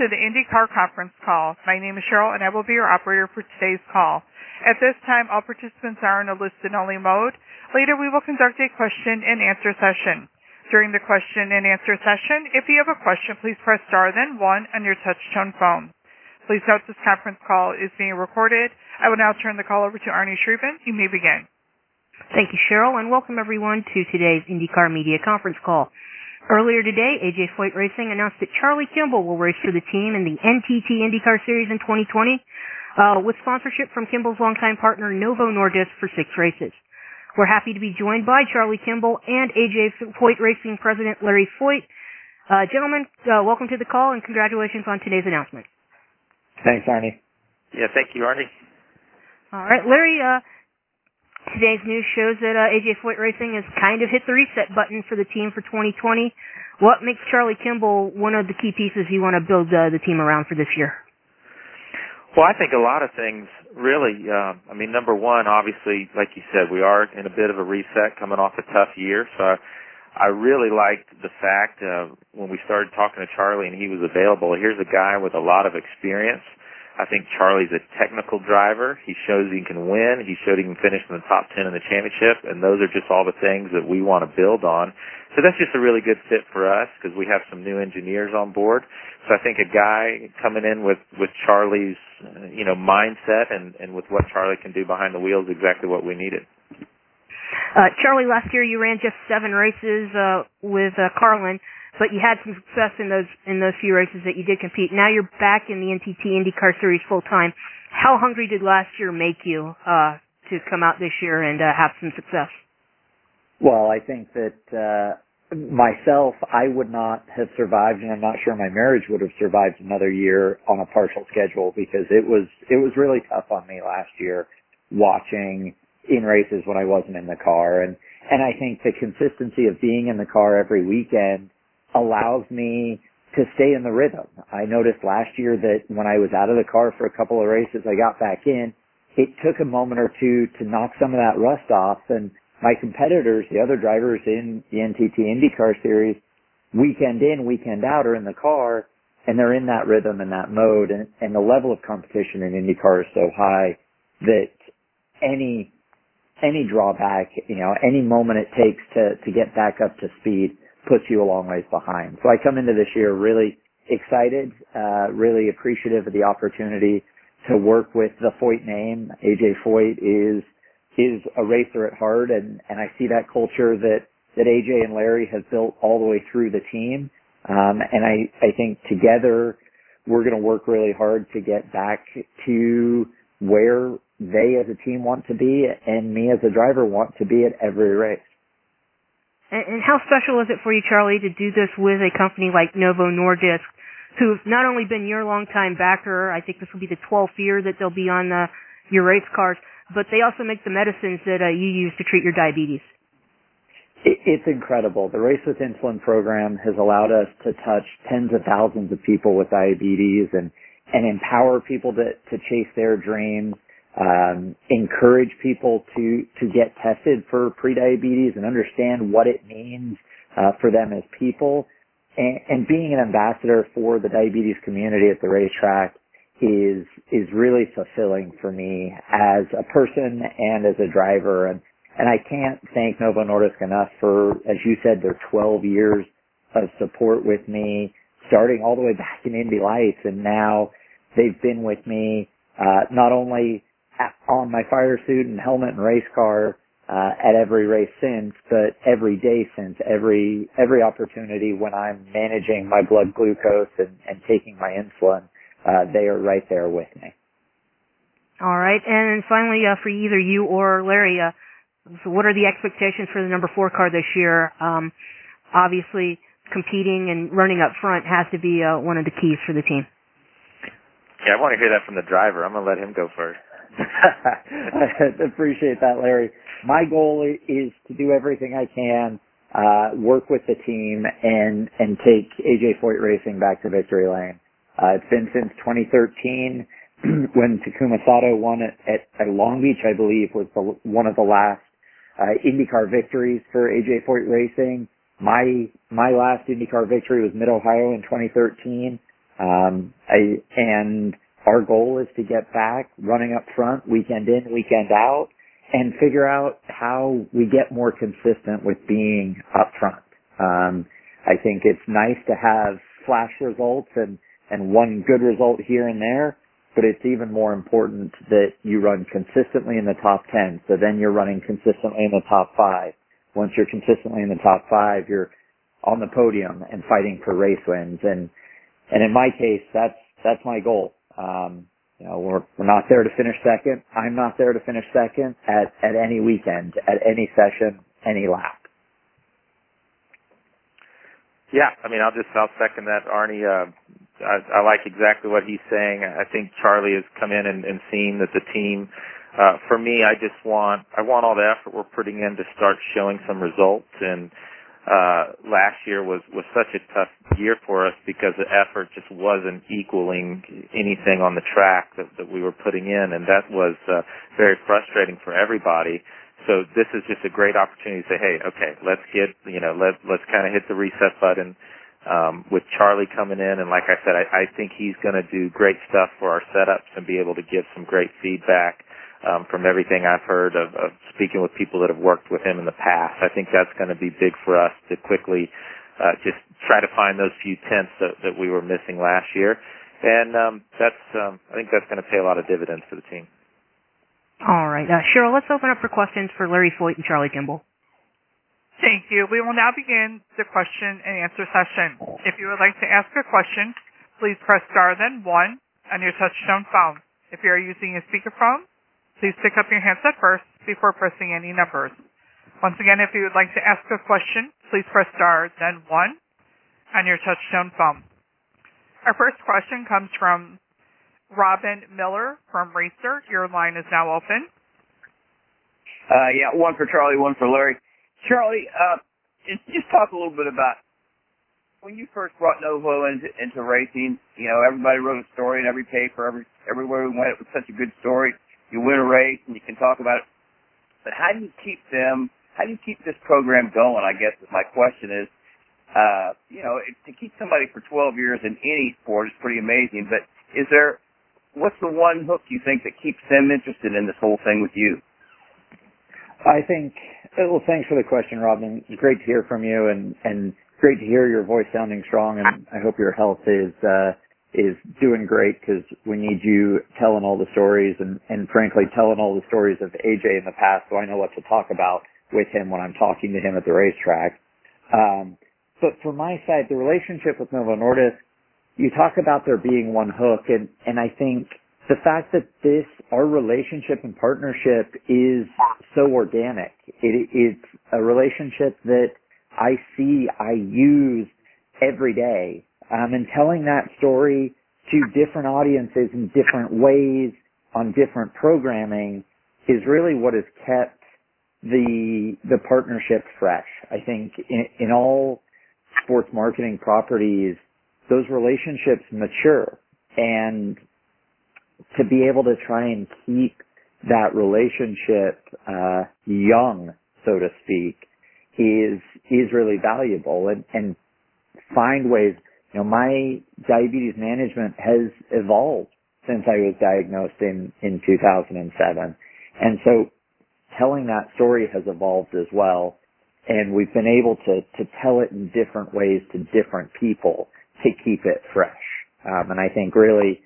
to the IndyCar conference call. My name is Cheryl, and I will be your operator for today's call. At this time, all participants are in a listen-only mode. Later, we will conduct a question-and-answer session. During the question-and-answer session, if you have a question, please press star then one on your touch-tone phone. Please note this conference call is being recorded. I will now turn the call over to Arni Sribhen. You may begin. Thank you, Cheryl, and welcome everyone to today's IndyCar media conference call. Earlier today, AJ Foyt Racing announced that Charlie Kimball will race for the team in the NTT IndyCar Series in 2020 uh, with sponsorship from Kimball's longtime partner Novo Nordisk for six races. We're happy to be joined by Charlie Kimball and AJ Foyt Racing President Larry Foyt. Uh, gentlemen, uh, welcome to the call and congratulations on today's announcement. Thanks, Arni. Yeah, thank you, Arni. All right, Larry. Today's news shows that uh, AJ Foyt Racing has kind of hit the reset button for the team for 2020. What makes Charlie Kimball one of the key pieces you want to build uh, the team around for this year? Well, I think a lot of things really. Uh, I mean, number one, obviously, like you said, we are in a bit of a reset coming off a tough year. So I, I really liked the fact uh, when we started talking to Charlie and he was available. Here's a guy with a lot of experience. I think Charlie's a technical driver. He shows he can win. He showed he can finish in the top 10 in the championship, and those are just all the things that we want to build on. So that's just a really good fit for us because we have some new engineers on board. So I think a guy coming in with with Charlie's you know mindset and and with what Charlie can do behind the wheel is exactly what we needed. Uh, Charlie, last year you ran just seven races uh, with uh, Carlin, but you had some success in those in those few races that you did compete. Now you're back in the NTT IndyCar Series full time. How hungry did last year make you uh, to come out this year and uh, have some success? Well, I think that uh, myself, I would not have survived, and I'm not sure my marriage would have survived another year on a partial schedule because it was it was really tough on me last year watching in races when I wasn't in the car, and and I think the consistency of being in the car every weekend allows me to stay in the rhythm. I noticed last year that when I was out of the car for a couple of races, I got back in. It took a moment or two to knock some of that rust off and my competitors, the other drivers in the NTT IndyCar series, weekend in, weekend out are in the car and they're in that rhythm and that mode and, and the level of competition in IndyCar is so high that any, any drawback, you know, any moment it takes to, to get back up to speed puts you a long ways behind. So I come into this year really excited, uh, really appreciative of the opportunity to work with the Foyt name. AJ Foyt is is a racer at heart and, and I see that culture that, that AJ and Larry have built all the way through the team. Um, and I, I think together we're going to work really hard to get back to where they as a team want to be and me as a driver want to be at every race. And, how special is it for you, Charlie, to do this with a company like Novo Nordisk, who've not only been your longtime backer, I think this will be the 12th year that they'll be on your race cars, but they also make the medicines that uh, you use to treat your diabetes. It's incredible. The Race with Insulin program has allowed us to touch tens of thousands of people with diabetes and, and empower people to, to chase their dreams, um, encourage people to, to get tested for prediabetes and understand what it means uh, for them as people. And, and being an ambassador for the diabetes community at the racetrack is is really fulfilling for me as a person and as a driver and and I can't thank Novo Nordisk enough for as you said their 12 years of support with me starting all the way back in Indy Lights and now they've been with me uh not only on my fire suit and helmet and race car uh, at every race since, but every day since, every every opportunity when I'm managing my blood glucose and, and taking my insulin, uh, they are right there with me. All right, and finally, uh, for either you or Larry, uh, so what are the expectations for the number four car this year? Um, obviously, competing and running up front has to be uh, one of the keys for the team. Yeah, I want to hear that from the driver. I'm going to let him go first. I appreciate that, Larry. My goal is to do everything I can, uh, work with the team, and and take AJ Foyt Racing back to victory lane. Uh, it's been since 2013 when Takuma Sato won it at, at Long Beach, I believe, was the, one of the last uh, IndyCar victories for AJ Foyt Racing. My my last IndyCar victory was Mid Ohio in 2013. Um, I, and our goal is to get back running up front, weekend in, weekend out, and figure out how we get more consistent with being up front. Um, I think it's nice to have flash results and, and one good result here and there, but it's even more important that you run consistently in the top 10. So then you're running consistently in the top five. Once you're consistently in the top five, you're on the podium and fighting for race wins. And, and in my case, that's, that's my goal. Um, you know, we're, we're not there to finish second. I'm not there to finish second at, at any weekend, at any session, any lap. Yeah, I mean, I'll just I'll second that, Arni. Uh, I, I like exactly what he's saying. I think Charlie has come in and, and seen that the team. Uh, for me, I just want I want all the effort we're putting in to start showing some results. And uh, last year was was such a tough year for us because the effort just wasn't equaling anything on the track that, that we were putting in, and that was uh, very frustrating for everybody so this is just a great opportunity to say, hey, okay, let's get, you know, let, let's kind of hit the reset button, um, with Charlie coming in. And like I said, I, I think he's going to do great stuff for our setups and be able to give some great feedback, um, from everything I've heard of, of speaking with people that have worked with him in the past. I think that's going to be big for us to quickly, uh, just try to find those few tenths that, that we were missing last year. And, um, that's, um, I think that's going to pay a lot of dividends for the team. All right. Uh, Cheryl, let's open up for questions for Larry Foyt and Charlie Kimball. Thank you. We will now begin the question and answer session. If you would like to ask a question, please press star then one on your touchtone phone. If you are using a speakerphone, please pick up your handset first before pressing any numbers. Once again, if you would like to ask a question, please press star then one on your touchtone phone. Our first question comes from Robin Miller from Racer. Your line is now open. Uh, yeah, one for Charlie, one for Larry. Charlie, uh, just, just talk a little bit about when you first brought Novo into, into racing. You know, everybody wrote a story in every paper, every everywhere we went. It was such a good story. You win a race and you can talk about it. But how do you keep them? How do you keep this program going? I guess is my question is. Uh, you know, to keep somebody for 12 years in any sport is pretty amazing. But is there what's the one hook you think that keeps them interested in this whole thing with you? I think, well, thanks for the question, Robin. Great to hear from you and, and great to hear your voice sounding strong and I hope your health is, uh, is doing great because we need you telling all the stories and, and frankly telling all the stories of AJ in the past so I know what to talk about with him when I'm talking to him at the racetrack. Um, but for my side, the relationship with Novo Nordisk you talk about there being one hook and, and I think the fact that this, our relationship and partnership is so organic. It, it's a relationship that I see, I use every day. Um, and telling that story to different audiences in different ways on different programming is really what has kept the, the partnership fresh. I think in, in all sports marketing properties, those relationships mature and to be able to try and keep that relationship uh, young, so to speak, is is really valuable and, and find ways. You know, my diabetes management has evolved since I was diagnosed in in 2007, and so telling that story has evolved as well. And we've been able to to tell it in different ways to different people to keep it fresh. Um, and I think really,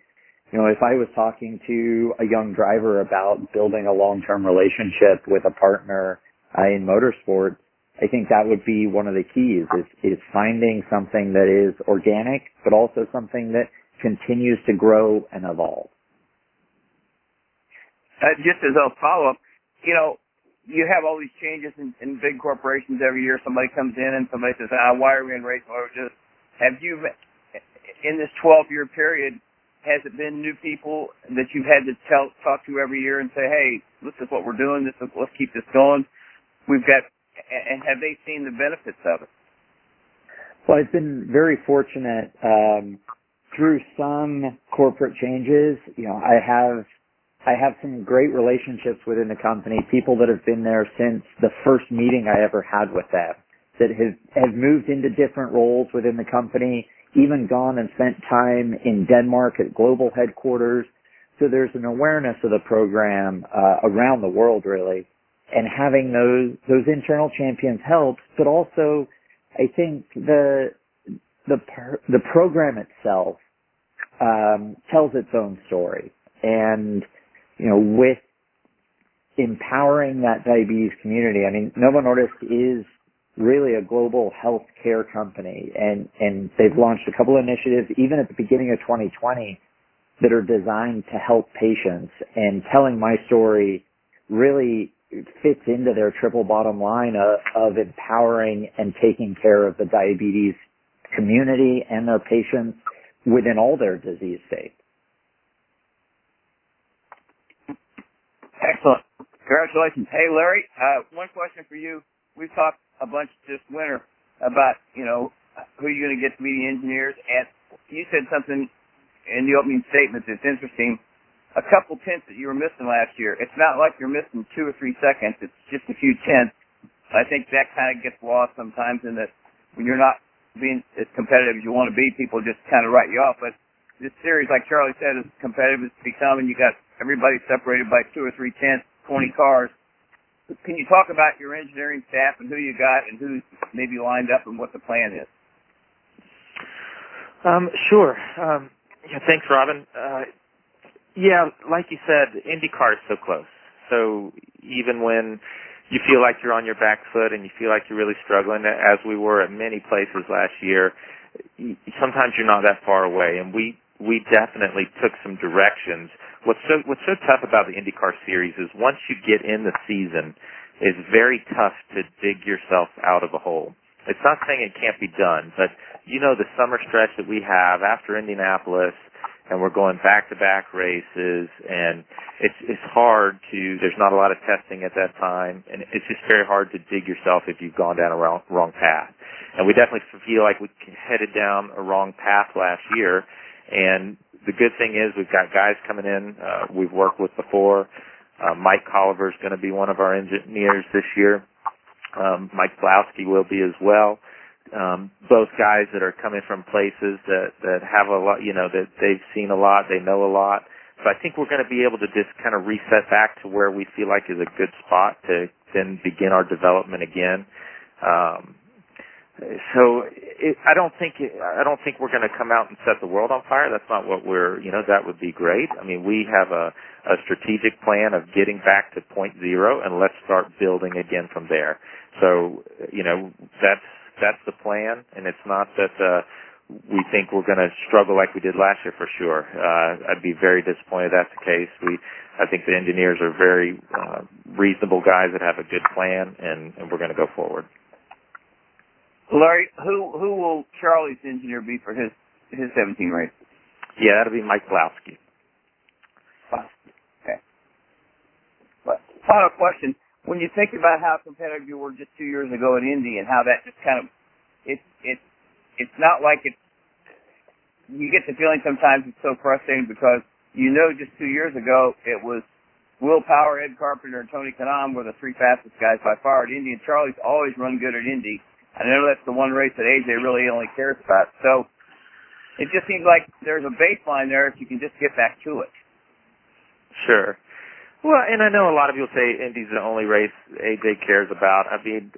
you know, if I was talking to a young driver about building a long-term relationship with a partner uh, in motorsports, I think that would be one of the keys is, is finding something that is organic, but also something that continues to grow and evolve. Uh, just as a follow-up, you know, you have all these changes in, in big corporations every year. Somebody comes in and somebody says, ah, why are we in race? Just have you, in this 12 year period, has it been new people that you've had to tell, talk to every year and say, hey, this is what we're doing, this is, let's keep this going? We've got, and have they seen the benefits of it? Well, I've been very fortunate, um, through some corporate changes, you know, I have, I have some great relationships within the company, people that have been there since the first meeting I ever had with them that have, have moved into different roles within the company, even gone and spent time in Denmark at global headquarters. So there's an awareness of the program uh, around the world, really, and having those those internal champions helps. But also, I think the the the program itself um, tells its own story, and you know, with empowering that diabetes community. I mean, Novo Nordisk is really a global healthcare company and, and they've launched a couple of initiatives even at the beginning of 2020 that are designed to help patients and telling my story really fits into their triple bottom line of, of empowering and taking care of the diabetes community and their patients within all their disease states. Excellent. Congratulations. Hey, Larry, uh, one question for you. We've talked a bunch this winter about, you know, who are you're going to get to be the engineers. And you said something in the opening statement that's interesting. A couple tenths that you were missing last year. It's not like you're missing two or three seconds. It's just a few tenths. I think that kind of gets lost sometimes in that when you're not being as competitive as you want to be, people just kind of write you off. But this series, like Charlie said, is competitive as it's becoming. You got everybody separated by two or three tenths, 20 cars. Can you talk about your engineering staff and who you got and who's maybe lined up and what the plan is? Um, sure. Um, yeah, thanks, Robin. Uh, yeah, like you said, IndyCar is so close. So even when you feel like you're on your back foot and you feel like you're really struggling, as we were at many places last year, sometimes you're not that far away. And we we definitely took some directions what's so what's so tough about the IndyCar series is once you get in the season, it's very tough to dig yourself out of a hole. It's not saying it can't be done, but you know the summer stretch that we have after Indianapolis and we're going back to back races and it's it's hard to there's not a lot of testing at that time and it's just very hard to dig yourself if you've gone down a wrong wrong path. And we definitely feel like we headed down a wrong path last year and the good thing is we've got guys coming in uh, we've worked with before. Uh, Mike Colliver is going to be one of our engineers this year. Um, Mike Pawlowski will be as well. Um, both guys that are coming from places that that have a lot, you know, that they've seen a lot, they know a lot. So I think we're going to be able to just kind of reset back to where we feel like is a good spot to then begin our development again. Um, so it, I don't think I don't think we're going to come out and set the world on fire. That's not what we're you know that would be great. I mean we have a, a strategic plan of getting back to point zero and let's start building again from there. So you know that's that's the plan, and it's not that uh, we think we're going to struggle like we did last year for sure. Uh, I'd be very disappointed if that's the case. We I think the engineers are very uh, reasonable guys that have a good plan, and, and we're going to go forward. Larry, who who will Charlie's engineer be for his his 17 race? Yeah, that'll be Mike Pawlowski. Okay. But final question: When you think about how competitive you were just two years ago at Indy, and how that just kind of it it it's not like it's you get the feeling sometimes it's so frustrating because you know just two years ago it was Will Power, Ed Carpenter, and Tony Kanaan were the three fastest guys by far at Indy, and Charlie's always run good at Indy. I know that's the one race that AJ really only cares about. So it just seems like there's a baseline there if you can just get back to it. Sure. Well, and I know a lot of people say Indy's the only race AJ cares about. I mean,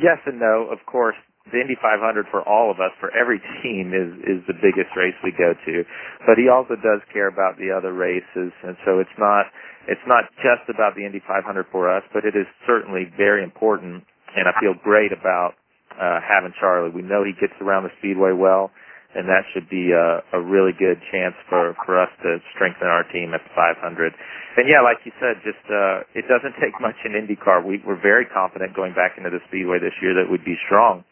yes and no. Of course, the Indy 500 for all of us, for every team, is is the biggest race we go to. But he also does care about the other races, and so it's not it's not just about the Indy 500 for us, but it is certainly very important. And I feel great about uh, having Charlie. We know he gets around the speedway well, and that should be a, a really good chance for for us to strengthen our team at the 500. And yeah, like you said, just uh, it doesn't take much in IndyCar. We were very confident going back into the speedway this year that we'd be strong,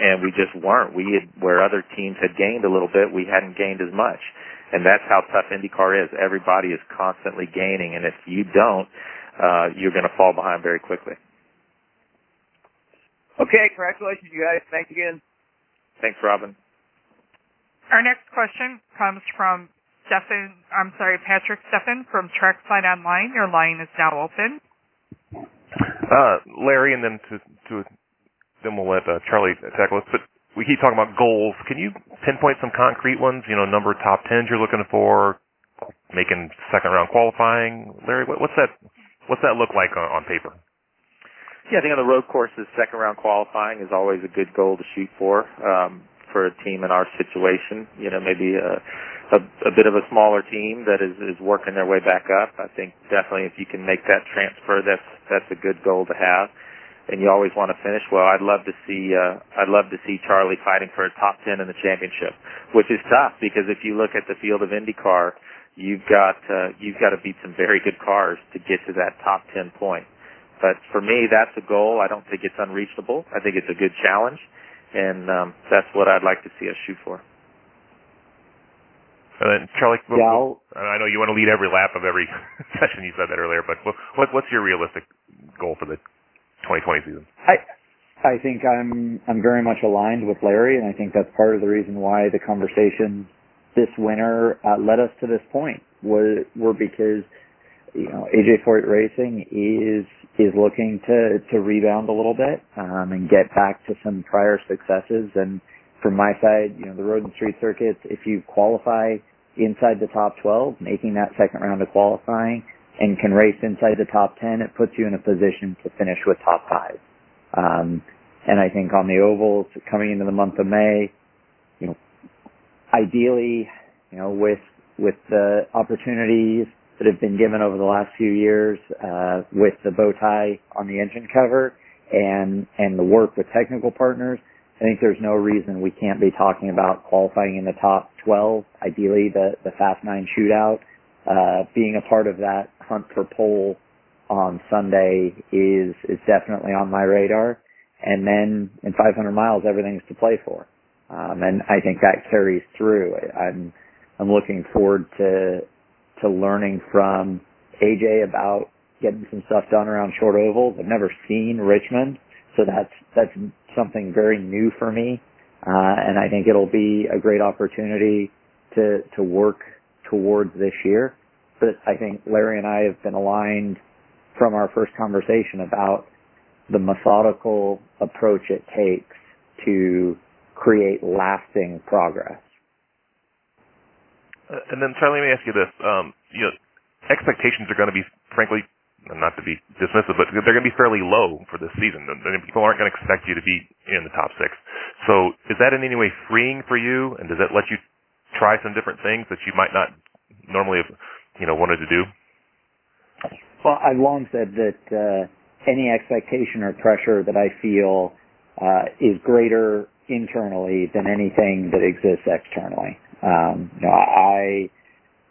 and we just weren't. We had where other teams had gained a little bit, we hadn't gained as much. And that's how tough IndyCar is. Everybody is constantly gaining, and if you don't, uh, you're going to fall behind very quickly. Okay, congratulations, you guys. Thanks again. Thanks, Robin. Our next question comes from Stefan, I'm sorry, Patrick Stefan from Trackside Online. Your line is now open. Uh, Larry, and then to to then we'll let uh, Charlie tackle it. But we keep talking about goals. Can you pinpoint some concrete ones? You know, number of top tens you're looking for, making second round qualifying. Larry, what, what's that? What's that look like on, on paper? Yeah, I think on the road courses, second round qualifying is always a good goal to shoot for. For a team in our situation, you know, maybe a, a, a bit of a smaller team that is, is working their way back up. I think definitely if you can make that transfer, that's that's a good goal to have. And you always want to finish well. I'd love to see uh, I'd love to see Charlie fighting for a top ten in the championship, which is tough because if you look at the field of IndyCar, you've got uh, you've got to beat some very good cars to get to that top ten point. But for me, that's a goal. I don't think it's unreachable. I think it's a good challenge, and um, that's what I'd like to see us shoot for. And then Charlie, yeah, I'll, I know you want to lead every lap of every session. You said that earlier, but what, what's your realistic goal for the 2020 season? I I think I'm I'm very much aligned with Larry, and I think that's part of the reason why the conversation this winter uh, led us to this point. Were were because you know AJ Foyt Racing is is looking to to rebound a little bit um, and get back to some prior successes. And from my side, you know, the road and street circuits, if you qualify inside the top 12, making that second round of qualifying, and can race inside the top 10, it puts you in a position to finish with top five. Um, and I think on the ovals coming into the month of May, you know, ideally, you know, with with the opportunities that have been given over the last few years uh, with the bow tie on the engine cover and and the work with technical partners, I think there's no reason we can't be talking about qualifying in the top 12. Ideally, the the Fast Nine shootout, uh, being a part of that hunt for pole on Sunday is is definitely on my radar. And then in 500 miles, everything's to play for, um, and I think that carries through. I'm I'm looking forward to to learning from AJ about getting some stuff done around short ovals. I've never seen Richmond, so that's that's something very new for me, uh, and I think it'll be a great opportunity to to work towards this year. But I think Larry and I have been aligned from our first conversation about the methodical approach it takes to create lasting progress. Uh, and then, Charlie, let me ask you this: um, you know, expectations are going to be, frankly, not to be dismissive, but they're going to be fairly low for this season. People aren't going to expect you to be in the top six. So, is that in any way freeing for you? And does that let you try some different things that you might not normally have, you know, wanted to do? Well, I've long said that uh, any expectation or pressure that I feel uh, is greater internally than anything that exists externally. Um, you know, I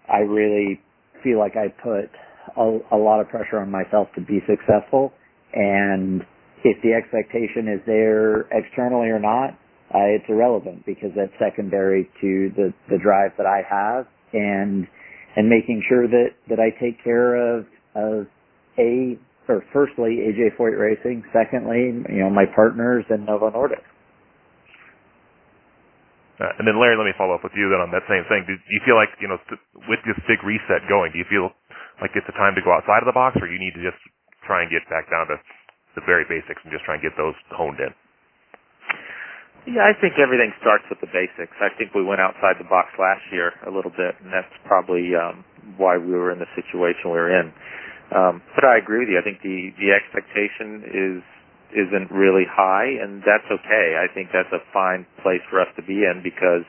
I really feel like I put a, a lot of pressure on myself to be successful, and if the expectation is there externally or not, uh, it's irrelevant because that's secondary to the the drive that I have and and making sure that that I take care of of a or firstly AJ Foyt Racing, secondly you know my partners and Novo Nordisk. Uh, and then Larry, let me follow up with you then on that same thing. Do, do you feel like, you know, with this big reset going, do you feel like it's a time to go outside of the box or you need to just try and get back down to the very basics and just try and get those honed in? Yeah, I think everything starts with the basics. I think we went outside the box last year a little bit, and that's probably um, why we were in the situation we were in. Um, but I agree with you. I think the the expectation is isn't really high, and that's okay. I think that's a fine place for us to be in because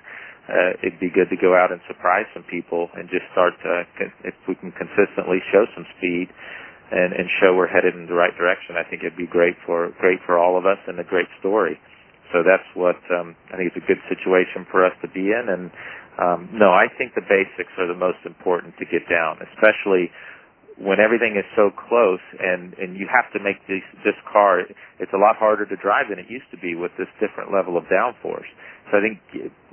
uh, it'd be good to go out and surprise some people and just start to, if we can consistently show some speed and, and show we're headed in the right direction. I think it'd be great for great for all of us and a great story. So that's what um, I think it's a good situation for us to be in. And um, no, I think the basics are the most important to get down, especially when everything is so close and and you have to make this this car it's a lot harder to drive than it used to be with this different level of downforce. So i think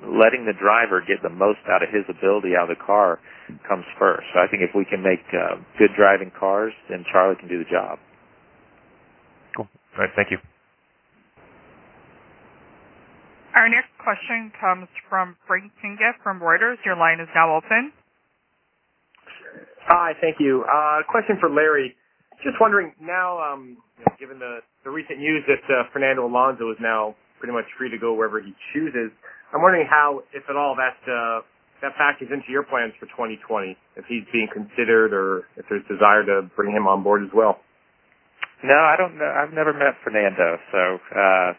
letting the driver get the most out of his ability out of the car comes first. So i think if we can make uh, good driving cars then charlie can do the job. Cool. All right. Thank you. Our next question comes from Frank Pingue from Reuters. Your line is now open. Hi, thank you. Uh, question for Larry. just wondering now, um, you know, given the, the recent news that uh, Fernando Alonso is now pretty much free to go wherever he chooses, I'm wondering how, if at all, that uh, that factors into your plans for 2020, if he's being considered or if there's desire to bring him on board as well. No, I don't know. I've never met Fernando, so uh,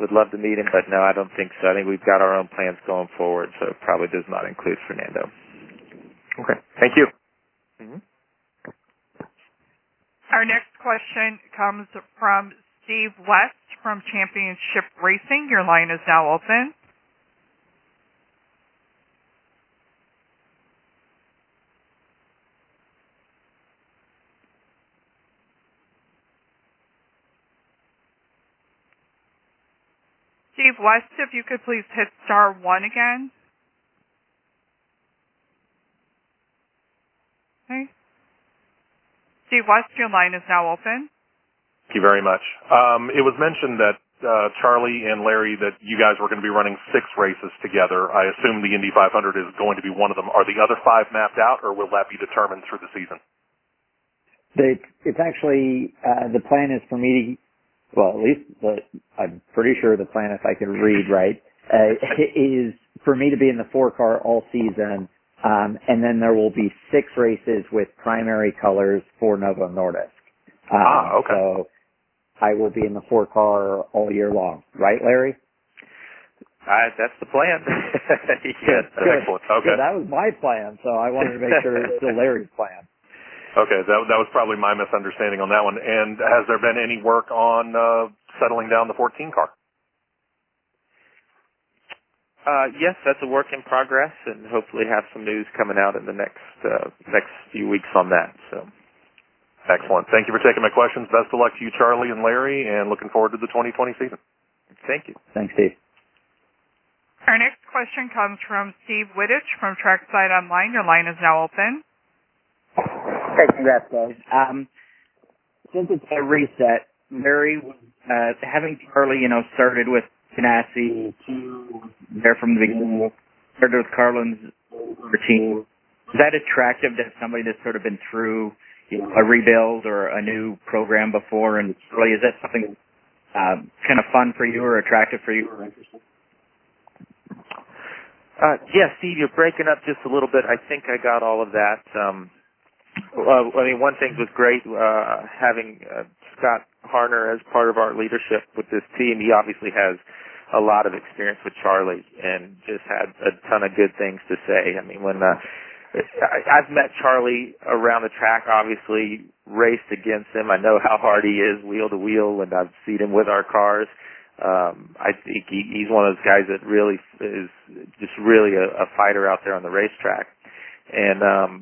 would love to meet him, but no, I don't think so. I think we've got our own plans going forward, so it probably does not include Fernando. Okay. Thank you. Our next question comes from Steve West from Championship Racing. Your line is now open. Steve West, if you could please hit star one again. Okay. Steve West, your line is now open. Thank you very much. Um, it was mentioned that uh, Charlie and Larry that you guys were going to be running six races together. I assume the Indy 500 is going to be one of them. Are the other five mapped out, or will that be determined through the season? It's actually uh, the plan is for me to well, at least the, I'm pretty sure the plan, if I can read right, uh, is for me to be in the four car all season, um, and then there will be six races with primary colors for Novo Nordisk. Um, ah, okay. So I will be in the four car all year long, right, Larry? Uh, that's the plan. yes, good. excellent. Okay. that was my plan, so I wanted to make sure it's still Larry's plan. Okay, that that was probably my misunderstanding on that one. And has there been any work on uh, settling down the 14 car? Uh, yes, that's a work in progress, and hopefully have some news coming out in the next uh, next few weeks on that. So, excellent. Thank you for taking my questions. Best of luck to you, Charlie and Larry, and looking forward to the 2020 season. Thank you. Thanks, Steve. Our next question comes from Steve Wittich from Trackside Online. Your line is now open. Hey, congrats, guys. Um, since it's a reset, Larry was uh, having Charlie, you know, started with Ganassi there from the beginning, started with Carlin's team. Is that attractive to somebody that's sort of been through you know, a rebuild or a new program before? And really, is that something uh, kind of fun for you or attractive for you or interesting? Uh, yeah, Steve, you're breaking up just a little bit. I think I got all of that. Um, well, I mean, one thing was great uh, having uh, Scott Harner as part of our leadership with this team. He obviously has a lot of experience with Charlie and just had a ton of good things to say. I mean, when uh, I, I've met Charlie around the track, obviously raced against him. I know how hard he is wheel to wheel, and I've seen him with our cars. Um, I think he, he's one of those guys that really is just really a, a fighter out there on the racetrack. And um,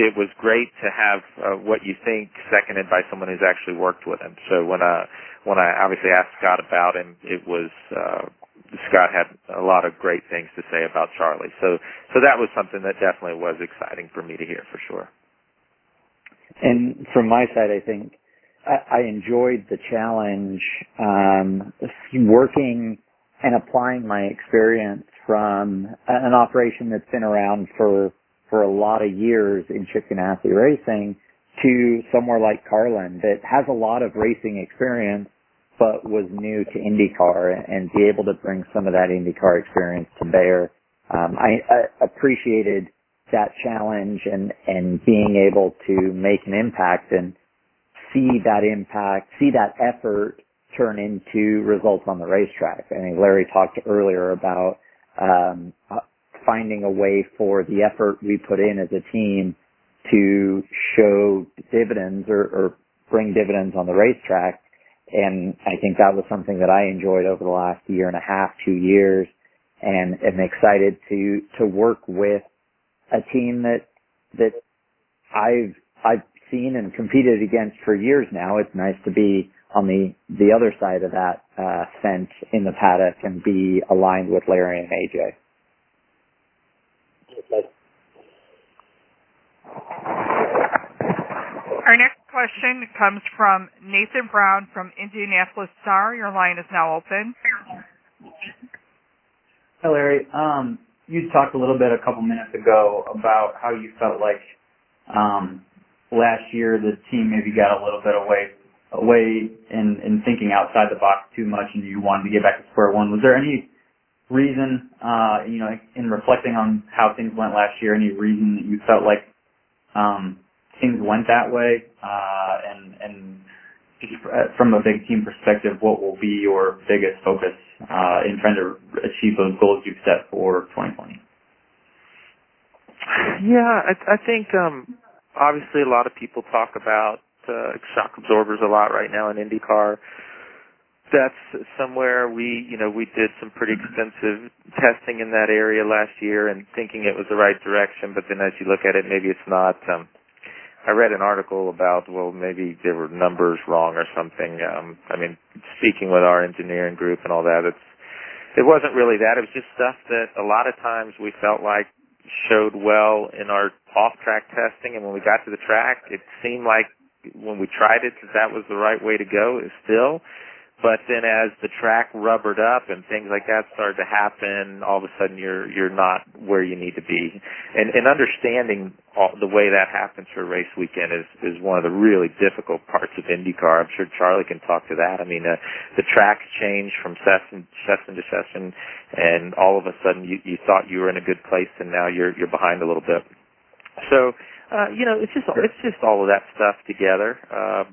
it was great to have uh, what you think seconded by someone who's actually worked with him. So when I when I obviously asked Scott about him, it was uh, Scott had a lot of great things to say about Charlie. So so that was something that definitely was exciting for me to hear for sure. And from my side, I think I, I enjoyed the challenge um, working and applying my experience from an operation that's been around for for a lot of years in Chip Ganassi racing to somewhere like Carlin that has a lot of racing experience but was new to IndyCar and be able to bring some of that IndyCar experience to bear. Um, I, I appreciated that challenge and, and being able to make an impact and see that impact, see that effort turn into results on the racetrack. I mean, Larry talked earlier about um, finding a way for the effort we put in as a team to show dividends or, or bring dividends on the racetrack. And I think that was something that I enjoyed over the last year and a half, two years, and am excited to to work with a team that that I've I've seen and competed against for years now. It's nice to be on the the other side of that uh, fence in the paddock and be aligned with Larry and AJ. Our next question comes from Nathan Brown from Indianapolis Star. Your line is now open. Hi, Larry. Um, you talked a little bit a couple minutes ago about how you felt like um, last year the team maybe got a little bit away away in, in thinking outside the box too much and you wanted to get back to square one. Was there any reason, uh, you know, in reflecting on how things went last year, any reason that you felt like um, things went that way? Uh, and and just from a big team perspective, what will be your biggest focus uh, in trying to achieve those goals you've set for 2020? Yeah, I, I think um, obviously a lot of people talk about uh, shock absorbers a lot right now in IndyCar. That's somewhere we, you know, we did some pretty extensive testing in that area last year and thinking it was the right direction, but then as you look at it, maybe it's not. Um, I read an article about, well, maybe there were numbers wrong or something. Um, I mean, speaking with our engineering group and all that, it's, it wasn't really that. It was just stuff that a lot of times we felt like showed well in our off-track testing, and when we got to the track, it seemed like when we tried it that that was the right way to go still. But then as the track rubbered up and things like that started to happen, all of a sudden you're you're not where you need to be. And and understanding all, the way that happens for a race weekend is is one of the really difficult parts of IndyCar. I'm sure Charlie can talk to that. I mean, uh, the tracks change from session session to session, and all of a sudden you you thought you were in a good place, and now you're you're behind a little bit. So uh, you know, it's just it's just all of that stuff together. Uh,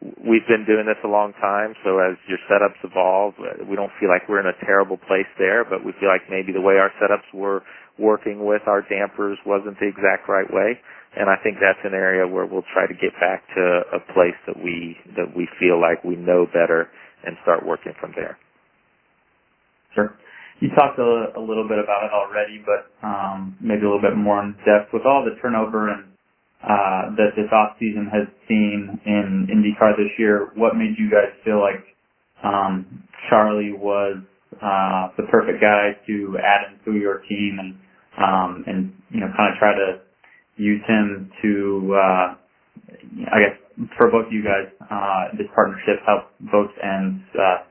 we've been doing this a long time, so as your setups evolve, uh, we don't feel like we're in a terrible place there, but we feel like maybe the way our setups were working with our dampers wasn't the exact right way. And I think that's an area where we'll try to get back to a place that we that we feel like we know better and start working from there. Sure. You talked a, a little bit about it already, but um, maybe a little bit more in depth with all the turnover and uh, that this off season has seen in IndyCar this year. What made you guys feel like um, Charlie was uh, the perfect guy to add into your team and um, and you know kind of try to use him to uh, I guess for both you guys uh, this partnership help both ends uh,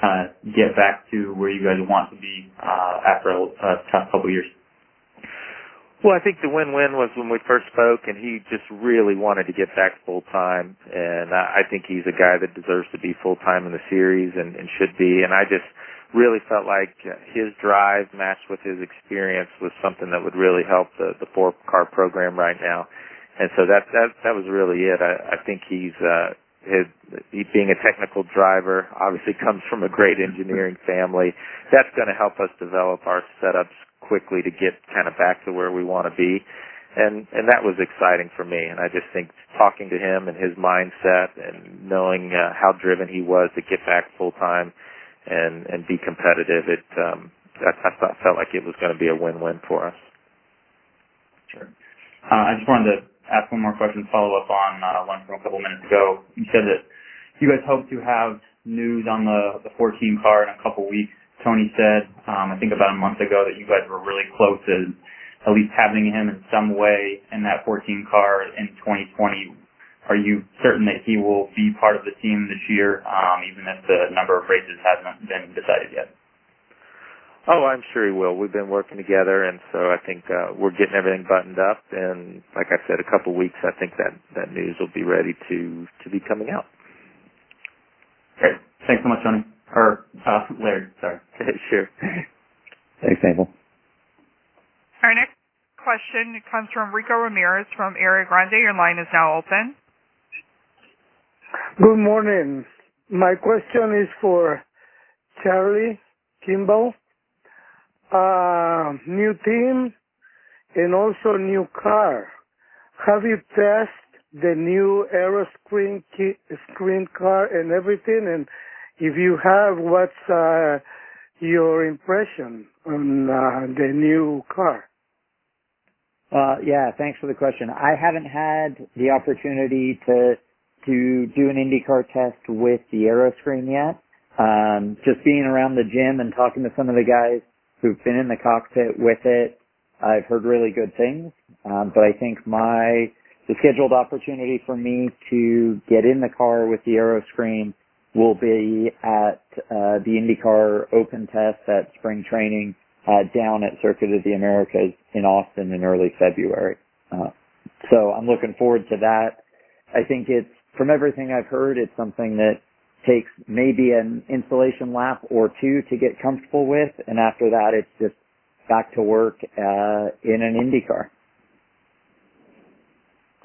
kind of get back to where you guys want to be uh, after a, a tough couple years. Well, I think the win-win was when we first spoke, and he just really wanted to get back full time, and I think he's a guy that deserves to be full time in the series and, and should be. And I just really felt like his drive matched with his experience was something that would really help the the four car program right now. And so that that that was really it. I, I think he's uh, his he being a technical driver obviously comes from a great engineering family. That's going to help us develop our setups quickly to get kind of back to where we want to be. And and that was exciting for me. And I just think talking to him and his mindset and knowing uh, how driven he was to get back full time and and be competitive, it um, I, I thought felt like it was going to be a win-win for us. Sure. Uh, I just wanted to ask one more question, follow up on uh, one from a couple minutes ago. You said that you guys hope to have news on the the 14 car in a couple weeks. Tony said, um, I think about a month ago, that you guys were really close to at least having him in some way in that 14 car in 2020. Are you certain that he will be part of the team this year, um, even if the number of races hasn't been decided yet? Oh, I'm sure he will. We've been working together, and so I think uh, we're getting everything buttoned up. And like I said, a couple weeks, I think that that news will be ready to to be coming out. Great. Thanks so much, Tony. Or uh, Larry, sorry. sure. Thanks, Abel. Our next question comes from Rico Ramirez from Area Grande. Your line is now open. Good morning. My question is for Charlie Kimball. Uh, new team and also new car. Have you tested the new aero screen screen car and everything? And if you have, what's uh, your impression on uh, the new car? Uh, yeah, thanks for the question. I haven't had the opportunity to to do an IndyCar test with the Aeroscreen yet. Um, just being around the gym and talking to some of the guys who've been in the cockpit with it, I've heard really good things. Um, but I think my the scheduled opportunity for me to get in the car with the Aeroscreen will be at uh, the IndyCar Open Test at spring training uh, down at Circuit of the Americas in Austin in early February. Uh, so I'm looking forward to that. I think it's from everything I've heard, it's something that takes maybe an installation lap or two to get comfortable with, and after that, it's just back to work uh, in an IndyCar.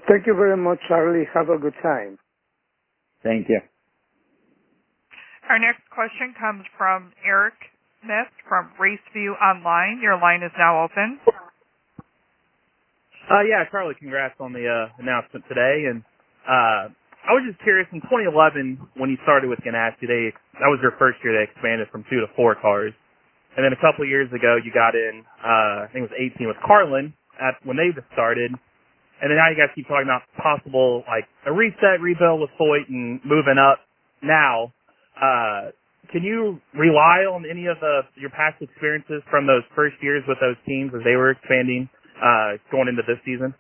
Thank you very much, Charlie. Have a good time. Thank you. Our next question comes from Eric Smith from RaceView Online. Your line is now open. Uh, yeah, Charlie, congrats on the uh, announcement today. And uh, I was just curious, in 2011, when you started with Ganassi, they that was your first year they expanded from two to four cars. And then a couple of years ago, you got in, uh, I think it was 18 with Carlin at when they just started. And then now you guys keep talking about possible like a reset, rebuild with Foyt and moving up. Now, uh, can you rely on any of the your past experiences from those first years with those teams as they were expanding uh, going into this season?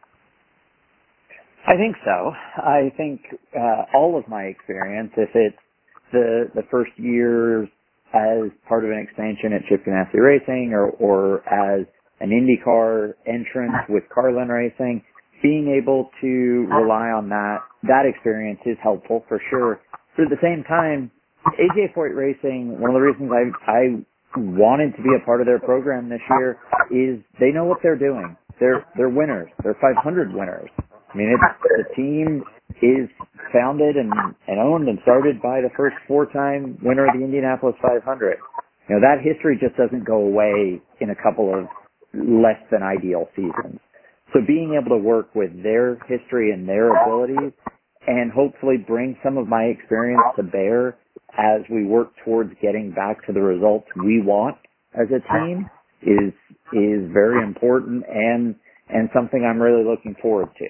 I think so. I think uh, all of my experience, if it's the the first year as part of an expansion at Chip Ganassi Racing or or as an IndyCar entrance with Carlin Racing, being able to rely on that that experience is helpful for sure. But at the same time, AJ Foyt Racing, one of the reasons I I wanted to be a part of their program this year is they know what they're doing. They're they're winners. They're 500 winners. I mean, it's, the team is founded and, and owned and started by the first four-time winner of the Indianapolis 500. You know, that history just doesn't go away in a couple of less than ideal seasons. So being able to work with their history and their abilities and hopefully bring some of my experience to bear as we work towards getting back to the results we want as a team is is very important and and something I'm really looking forward to.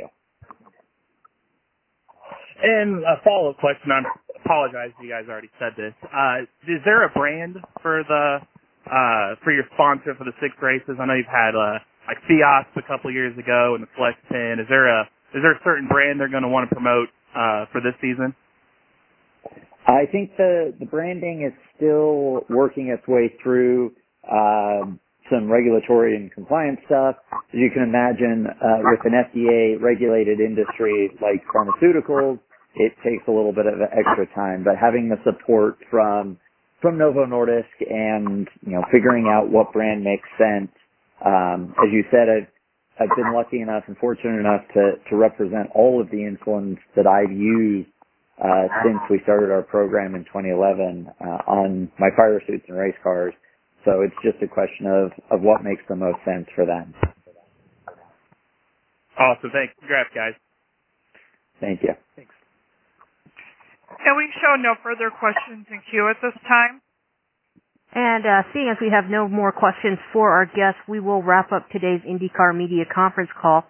And a follow-up question. I apologize if you guys already said this. Uh, is there a brand for the uh, for your sponsor for the six races? I know you've had uh, like Fiasp a couple years ago and the Flex 10. Is there a is there a certain brand they're going to want to promote uh, for this season? I think the the branding is still working its way through um, some regulatory and compliance stuff. As you can imagine, uh, with an FDA regulated industry like pharmaceuticals, it takes a little bit of extra time. But having the support from from Novo Nordisk and you know figuring out what brand makes sense, um, as you said, I've I've been lucky enough and fortunate enough to to represent all of the insulins that I've used uh, since we started our program in 2011 uh, on my fire suits and race cars. So it's just a question of, of what makes the most sense for them. Awesome. Thanks. Congrats, guys. Thank you. Thanks. And we show no further questions in queue at this time. And uh, seeing as we have no more questions for our guests, we will wrap up today's IndyCar Media conference call.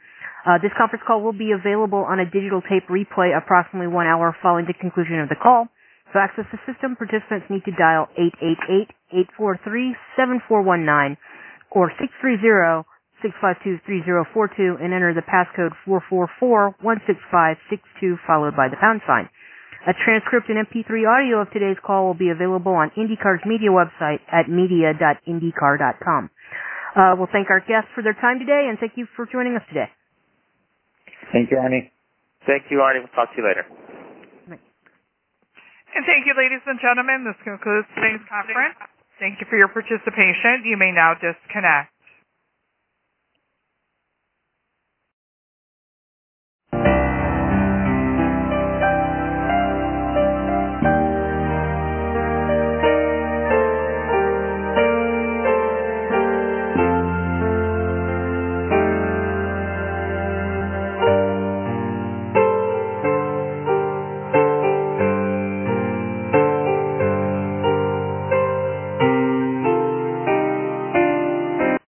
Uh, this conference call will be available on a digital tape replay approximately one hour following the conclusion of the call. To access the system, participants need to dial 888-843-7419 or 630-652-3042 and enter the passcode 444-16562 followed by the pound sign. A transcript and MP3 audio of today's call will be available on IndyCar's media website at media.indycar.com. Uh, we'll thank our guests for their time today and thank you for joining us today. Thank you, Arni. Thank you, Arni. We'll talk to you later. And thank you, ladies and gentlemen. This concludes today's conference. Thank you for your participation. You may now disconnect.